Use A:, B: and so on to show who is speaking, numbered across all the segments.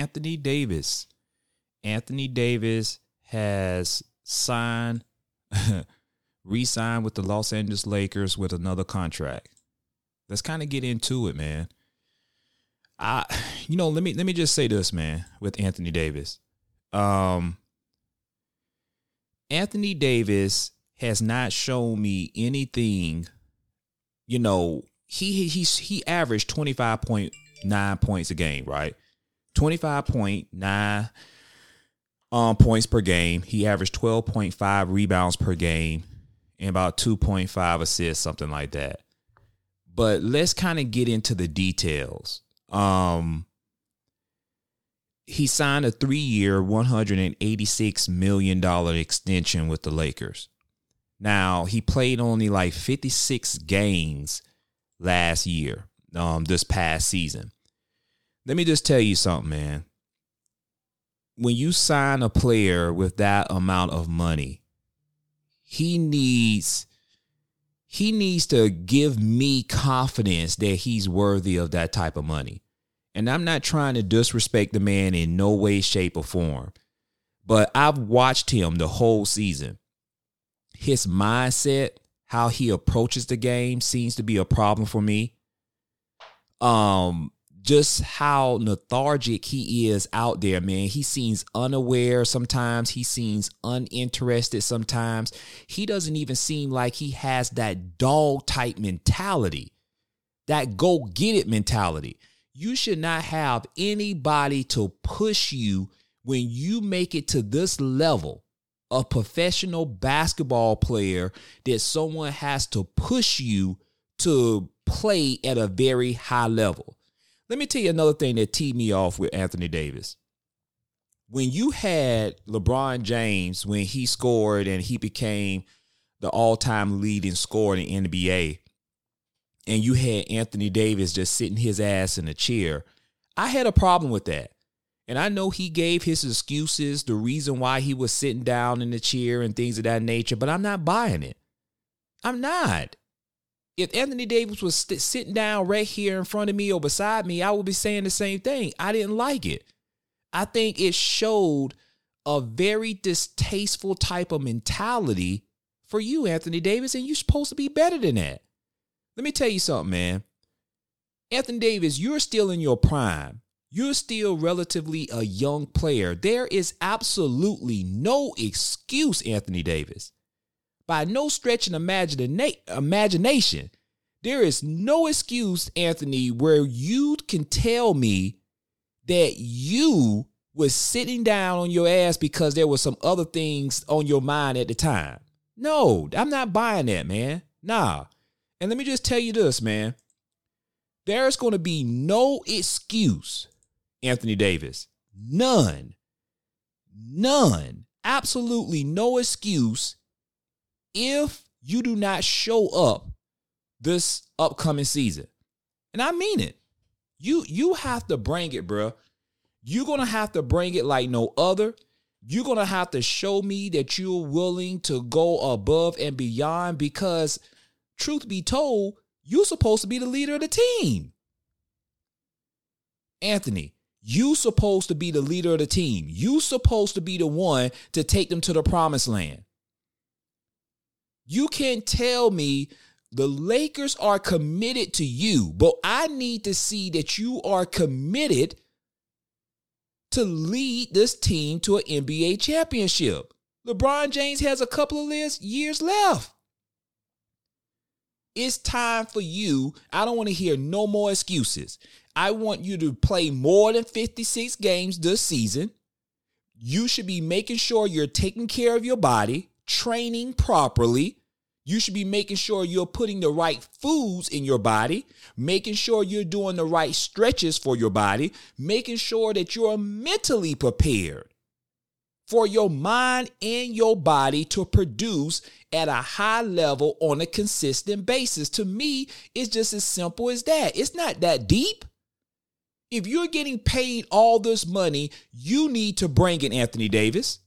A: Anthony Davis. Anthony Davis has signed, re signed with the Los Angeles Lakers with another contract. Let's kind of get into it, man. I, you know, let me let me just say this, man, with Anthony Davis. Um, Anthony Davis has not shown me anything. You know, he he's he averaged twenty five point nine points a game, right? Twenty five point nine um points per game. He averaged twelve point five rebounds per game and about two point five assists, something like that. But let's kind of get into the details. Um, he signed a three year, $186 million extension with the Lakers. Now, he played only like 56 games last year, um, this past season. Let me just tell you something, man. When you sign a player with that amount of money, he needs he needs to give me confidence that he's worthy of that type of money. And I'm not trying to disrespect the man in no way, shape, or form, but I've watched him the whole season. His mindset, how he approaches the game, seems to be a problem for me. Um, just how lethargic he is out there, man. He seems unaware sometimes. He seems uninterested sometimes. He doesn't even seem like he has that dog type mentality, that go get it mentality. You should not have anybody to push you when you make it to this level a professional basketball player that someone has to push you to play at a very high level. Let me tell you another thing that teed me off with Anthony Davis. When you had LeBron James, when he scored and he became the all time leading scorer in the NBA, and you had Anthony Davis just sitting his ass in a chair, I had a problem with that. And I know he gave his excuses, the reason why he was sitting down in the chair and things of that nature, but I'm not buying it. I'm not if Anthony Davis was st- sitting down right here in front of me or beside me, I would be saying the same thing. I didn't like it. I think it showed a very distasteful type of mentality for you, Anthony Davis, and you're supposed to be better than that. Let me tell you something, man. Anthony Davis, you're still in your prime. You're still relatively a young player. There is absolutely no excuse, Anthony Davis by no stretch of imagina- imagination. There is no excuse, Anthony, where you can tell me that you was sitting down on your ass because there were some other things on your mind at the time. No, I'm not buying that, man. Nah. And let me just tell you this, man. There's going to be no excuse, Anthony Davis. None. None. Absolutely no excuse if you do not show up this upcoming season. And I mean it. You you have to bring it, bro. You're to have to bring it like no other. You're to have to show me that you're willing to go above and beyond because truth be told, you're supposed to be the leader of the team. Anthony, you supposed to be the leader of the team. You supposed to be the one to take them to the promised land. You can't tell me the Lakers are committed to you, but I need to see that you are committed to lead this team to an NBA championship. LeBron James has a couple of years left. It's time for you. I don't want to hear no more excuses. I want you to play more than 56 games this season. You should be making sure you're taking care of your body, training properly, you should be making sure you're putting the right foods in your body, making sure you're doing the right stretches for your body, making sure that you're mentally prepared for your mind and your body to produce at a high level on a consistent basis. To me, it's just as simple as that. It's not that deep. If you're getting paid all this money, you need to bring in Anthony Davis.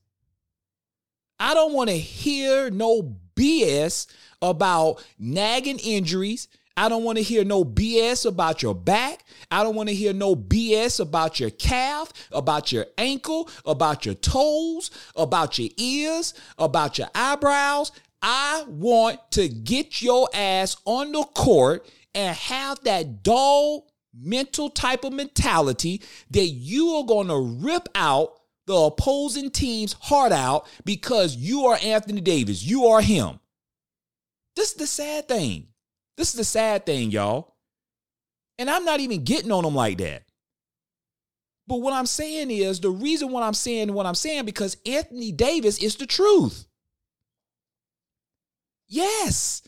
A: I don't want to hear no BS about nagging injuries. I don't want to hear no BS about your back. I don't want to hear no BS about your calf, about your ankle, about your toes, about your ears, about your eyebrows. I want to get your ass on the court and have that dull mental type of mentality that you are going to rip out the opposing team's heart out because you are Anthony Davis. You are him. This is the sad thing. This is the sad thing, y'all. And I'm not even getting on them like that. But what I'm saying is the reason what I'm saying what I'm saying because Anthony Davis is the truth. Yes.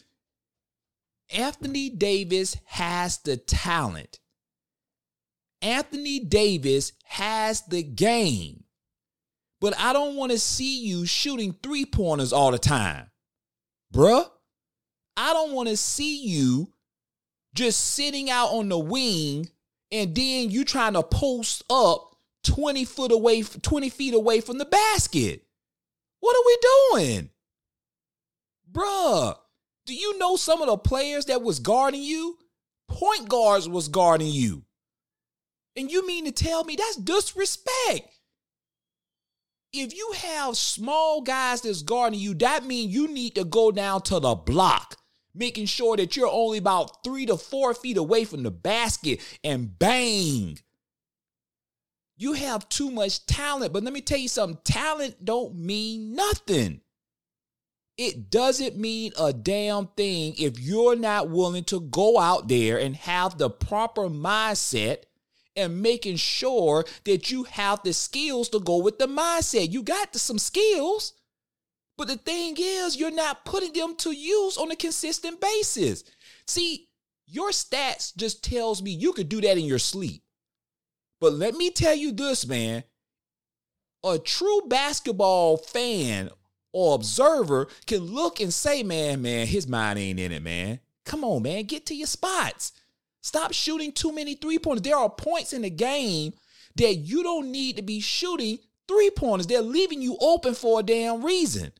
A: Anthony Davis has the talent. Anthony Davis has the game. But I don't want to see you shooting three pointers all the time. Bruh, I don't want to see you just sitting out on the wing and then you trying to post up 20 foot away 20 feet away from the basket. What are we doing? Bruh, do you know some of the players that was guarding you? Point guards was guarding you. And you mean to tell me that's disrespect? If you have small guys that's guarding you, that means you need to go down to the block, making sure that you're only about three to four feet away from the basket and bang. You have too much talent, but let me tell you something talent don't mean nothing. It doesn't mean a damn thing if you're not willing to go out there and have the proper mindset and making sure that you have the skills to go with the mindset. You got some skills, but the thing is, you're not putting them to use on a consistent basis. See, your stats just tells me you could do that in your sleep. But let me tell you this, man. A true basketball fan or observer can look and say, man, man, his mind ain't in it, man. Come on, man, get to your spots. Stop shooting too many three pointers. There are points in the game that you don't need to be shooting three pointers. They're leaving you open for a damn reason.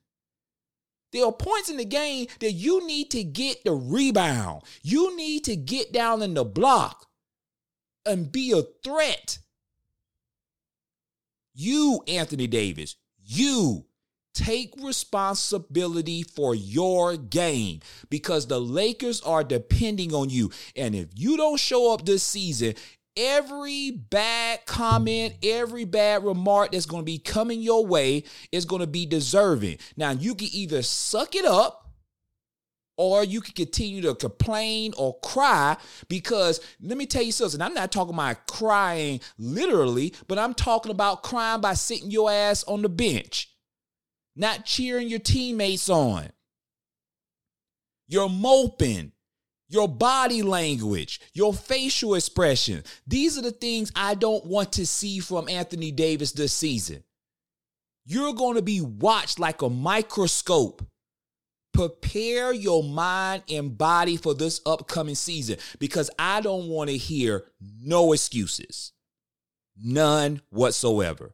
A: There are points in the game that you need to get the rebound. You need to get down in the block and be a threat. You, Anthony Davis, you Take responsibility for your game because the Lakers are depending on you. And if you don't show up this season, every bad comment, every bad remark that's going to be coming your way is going to be deserving. Now, you can either suck it up or you can continue to complain or cry because let me tell you something. I'm not talking about crying literally, but I'm talking about crying by sitting your ass on the bench not cheering your teammates on. You're moping, your body language, your facial expression. These are the things I don't want to see from Anthony Davis this season. You're going to be watched like a microscope. Prepare your mind and body for this upcoming season because I don't want to hear no excuses. None whatsoever.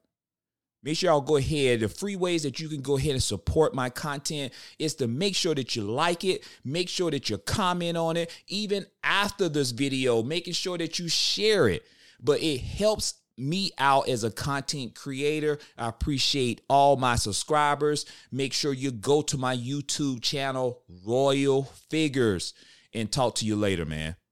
A: Make sure y'all go ahead. The free ways that you can go ahead and support my content is to make sure that you like it, make sure that you comment on it, even after this video, making sure that you share it. But it helps me out as a content creator. I appreciate all my subscribers. Make sure you go to my YouTube channel, Royale Figurez, and talk to you later, man.